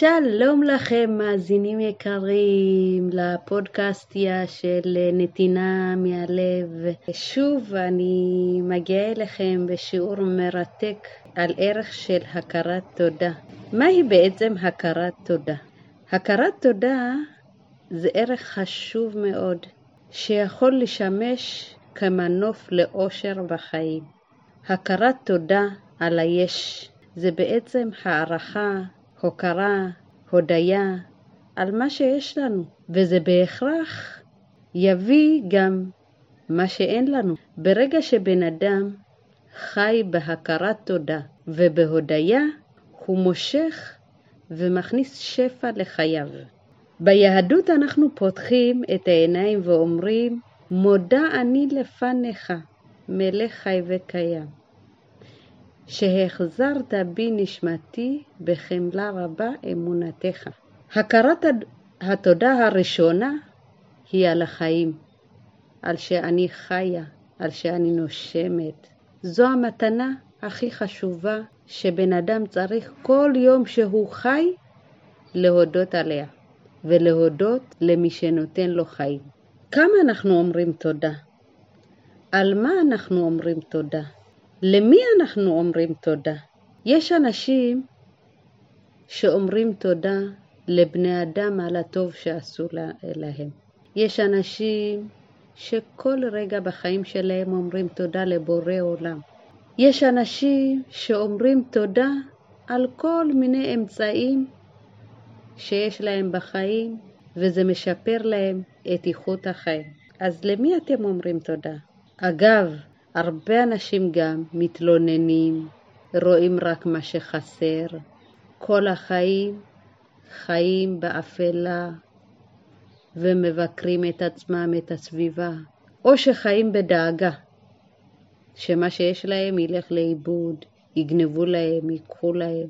שלום לכם, מאזינים יקרים, לפודקאסטיה של נתינה מהלב. שוב אני מגיעה אליכם בשיעור מרתק על ערך של הכרת תודה. מהי בעצם הכרת תודה? הכרת תודה זה ערך חשוב מאוד, שיכול לשמש כמנוף לאושר בחיים. הכרת תודה על היש זה בעצם הערכה, הוקרה, הודיה על מה שיש לנו, וזה בהכרח יביא גם מה שאין לנו. ברגע שבן אדם חי בהכרת תודה ובהודיה, הוא מושך ומכניס שפע לחייו. ביהדות אנחנו פותחים את העיניים ואומרים, מודה אני לפניך, מלך חי וקיים. שהחזרת בי נשמתי בחמלה רבה אמונתך. הכרת התודה הראשונה היא על החיים, על שאני חיה, על שאני נושמת. זו המתנה הכי חשובה שבן אדם צריך כל יום שהוא חי להודות עליה, ולהודות למי שנותן לו חיים. כמה אנחנו אומרים תודה? על מה אנחנו אומרים תודה? למי אנחנו אומרים תודה? יש אנשים שאומרים תודה לבני אדם על הטוב שעשו להם. יש אנשים שכל רגע בחיים שלהם אומרים תודה לבורא עולם. יש אנשים שאומרים תודה על כל מיני אמצעים שיש להם בחיים וזה משפר להם את איכות החיים. אז למי אתם אומרים תודה? אגב, הרבה אנשים גם מתלוננים, רואים רק מה שחסר. כל החיים חיים באפלה ומבקרים את עצמם, את הסביבה, או שחיים בדאגה, שמה שיש להם ילך לאיבוד, יגנבו להם, ייקחו להם.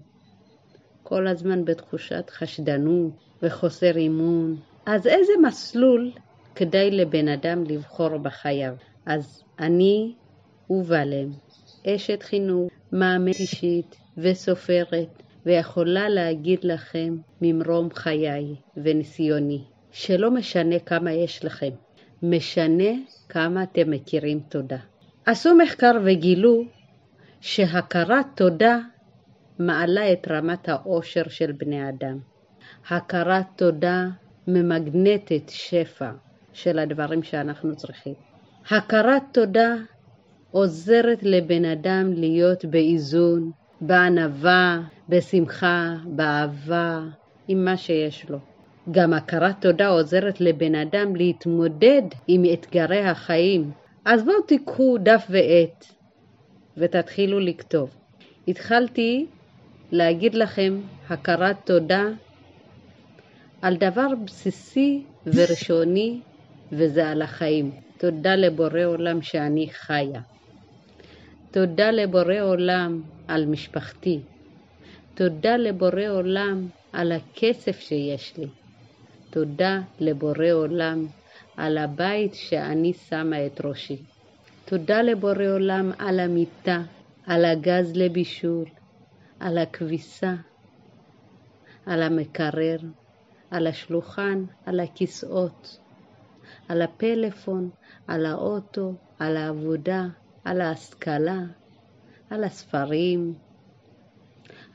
כל הזמן בתחושת חשדנות וחוסר אימון. אז איזה מסלול כדאי לבן אדם לבחור בחייו? אז אני ובלם, אשת חינוך, מאמנת אישית וסופרת, ויכולה להגיד לכם ממרום חיי וניסיוני, שלא משנה כמה יש לכם, משנה כמה אתם מכירים תודה. עשו מחקר וגילו שהכרת תודה מעלה את רמת האושר של בני אדם. הכרת תודה ממגנטת שפע של הדברים שאנחנו צריכים. הכרת תודה עוזרת לבן אדם להיות באיזון, בענווה, בשמחה, באהבה, עם מה שיש לו. גם הכרת תודה עוזרת לבן אדם להתמודד עם אתגרי החיים. אז בואו תיקחו דף ועט ותתחילו לכתוב. התחלתי להגיד לכם הכרת תודה על דבר בסיסי וראשוני, וזה על החיים. תודה לבורא עולם שאני חיה. תודה לבורא עולם על משפחתי. תודה לבורא עולם על הכסף שיש לי. תודה לבורא עולם על הבית שאני שמה את ראשי. תודה לבורא עולם על המיטה, על הגז לבישול, על הכביסה, על המקרר, על השולחן, על הכיסאות, על הפלאפון, על האוטו, על העבודה, על ההשכלה, על הספרים,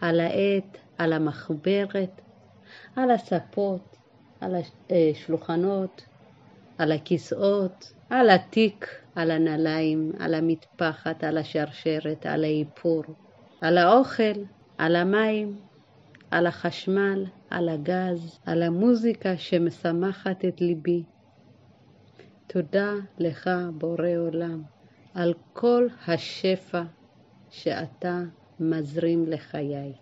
על העט, על המחברת, על הספות, על השולחנות, על הכיסאות, על התיק, על הנעליים, על המטפחת, על השרשרת, על האיפור, על האוכל, על המים, על החשמל, על הגז, על המוזיקה שמשמחת את ליבי. תודה לך, בורא עולם. על כל השפע שאתה מזרים לחיי,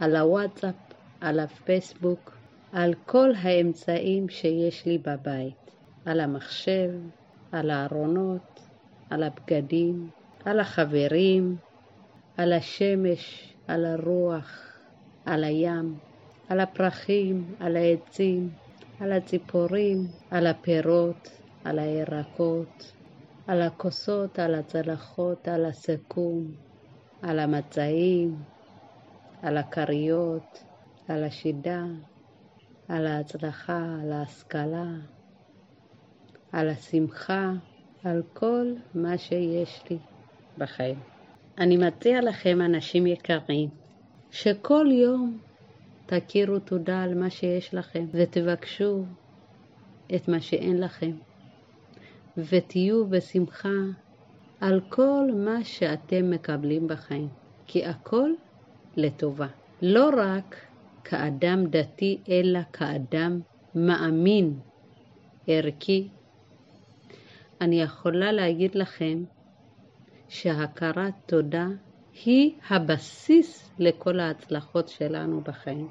על הוואטסאפ, על הפייסבוק, על כל האמצעים שיש לי בבית, על המחשב, על הארונות, על הבגדים, על החברים, על השמש, על הרוח, על הים, על הפרחים, על העצים, על הציפורים, על הפירות, על הירקות, על הכוסות, על הצלחות, על הסכו"ם, על המצעים, על הכריות, על השידה, על ההצלחה, על ההשכלה, על השמחה, על כל מה שיש לי בחיים. אני מציע לכם, אנשים יקרים, שכל יום תכירו תודה על מה שיש לכם ותבקשו את מה שאין לכם, ותהיו בשמחה על כל מה שאתם מקבלים בחיים, כי הכל לטובה. לא רק כאדם דתי, אלא כאדם מאמין, ערכי. אני יכולה להגיד לכם שהכרת תודה היא הבסיס לכל ההצלחות שלנו בחיים.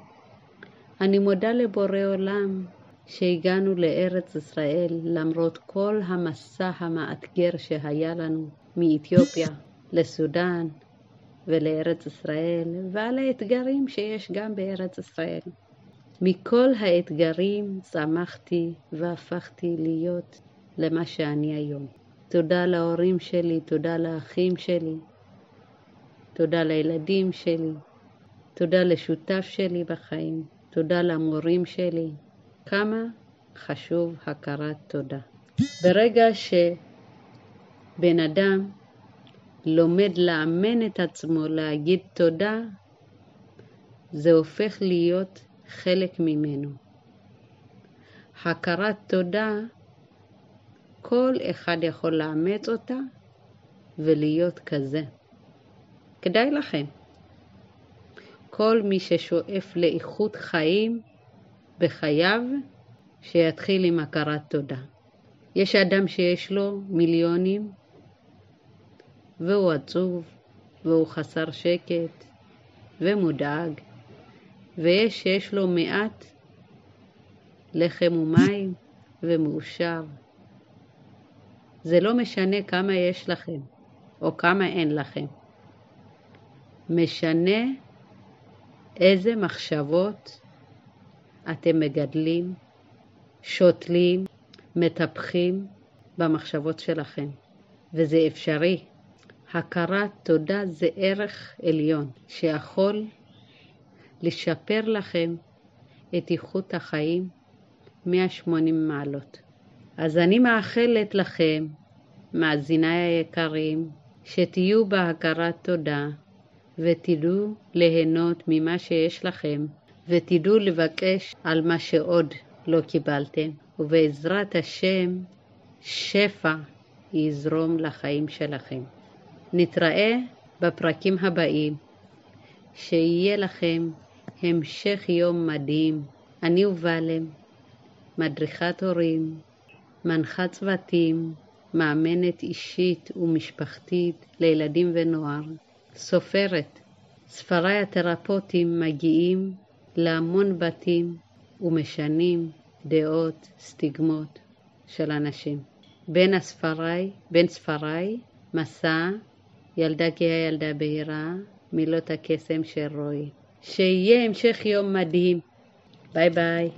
אני מודה לבורא עולם שהגענו לארץ ישראל למרות כל המסע המאתגר שהיה לנו מאתיופיה לסודאן ולארץ ישראל ועל האתגרים שיש גם בארץ ישראל. מכל האתגרים צמחתי והפכתי להיות למה שאני היום. תודה להורים שלי, תודה לאחים שלי, תודה לילדים שלי, תודה לשותף שלי בחיים, תודה למורים שלי. כמה חשוב הכרת תודה. ברגע שבן אדם לומד לאמן את עצמו להגיד תודה, זה הופך להיות חלק ממנו. הכרת תודה, כל אחד יכול לאמץ אותה ולהיות כזה. כדאי לכם. כל מי ששואף לאיכות חיים בחייו, שיתחיל עם הכרת תודה. יש אדם שיש לו מיליונים והוא עצוב והוא חסר שקט ומודאג, ויש שיש לו מעט לחם ומים ומאושר. זה לא משנה כמה יש לכם או כמה אין לכם. משנה איזה מחשבות אתם מגדלים, שותלים, מטפחים במחשבות שלכם, וזה אפשרי. הכרת תודה זה ערך עליון שיכול לשפר לכם את איכות החיים 180 מעלות. אז אני מאחלת לכם, מאזיניי היקרים, שתהיו בהכרת תודה ותדעו ליהנות ממה שיש לכם ותדעו לבקש על מה שעוד לא קיבלתם, ובעזרת השם שפע יזרום לחיים שלכם. נתראה בפרקים הבאים. שיהיה לכם המשך יום מדהים. אני ובלם, מדריכת הורים, מנחת צוותים, מאמנת אישית ומשפחתית לילדים ונוער, סופרת. ספריי התרפוטיים מגיעים להמון בתים ומשנים דעות, סטיגמות של אנשים. בין הספריי, בין ספריי, מסע, ילדה גאה ילדה בהירה, מילות הקסם של רועי. שיהיה המשך יום מדהים. ביי ביי.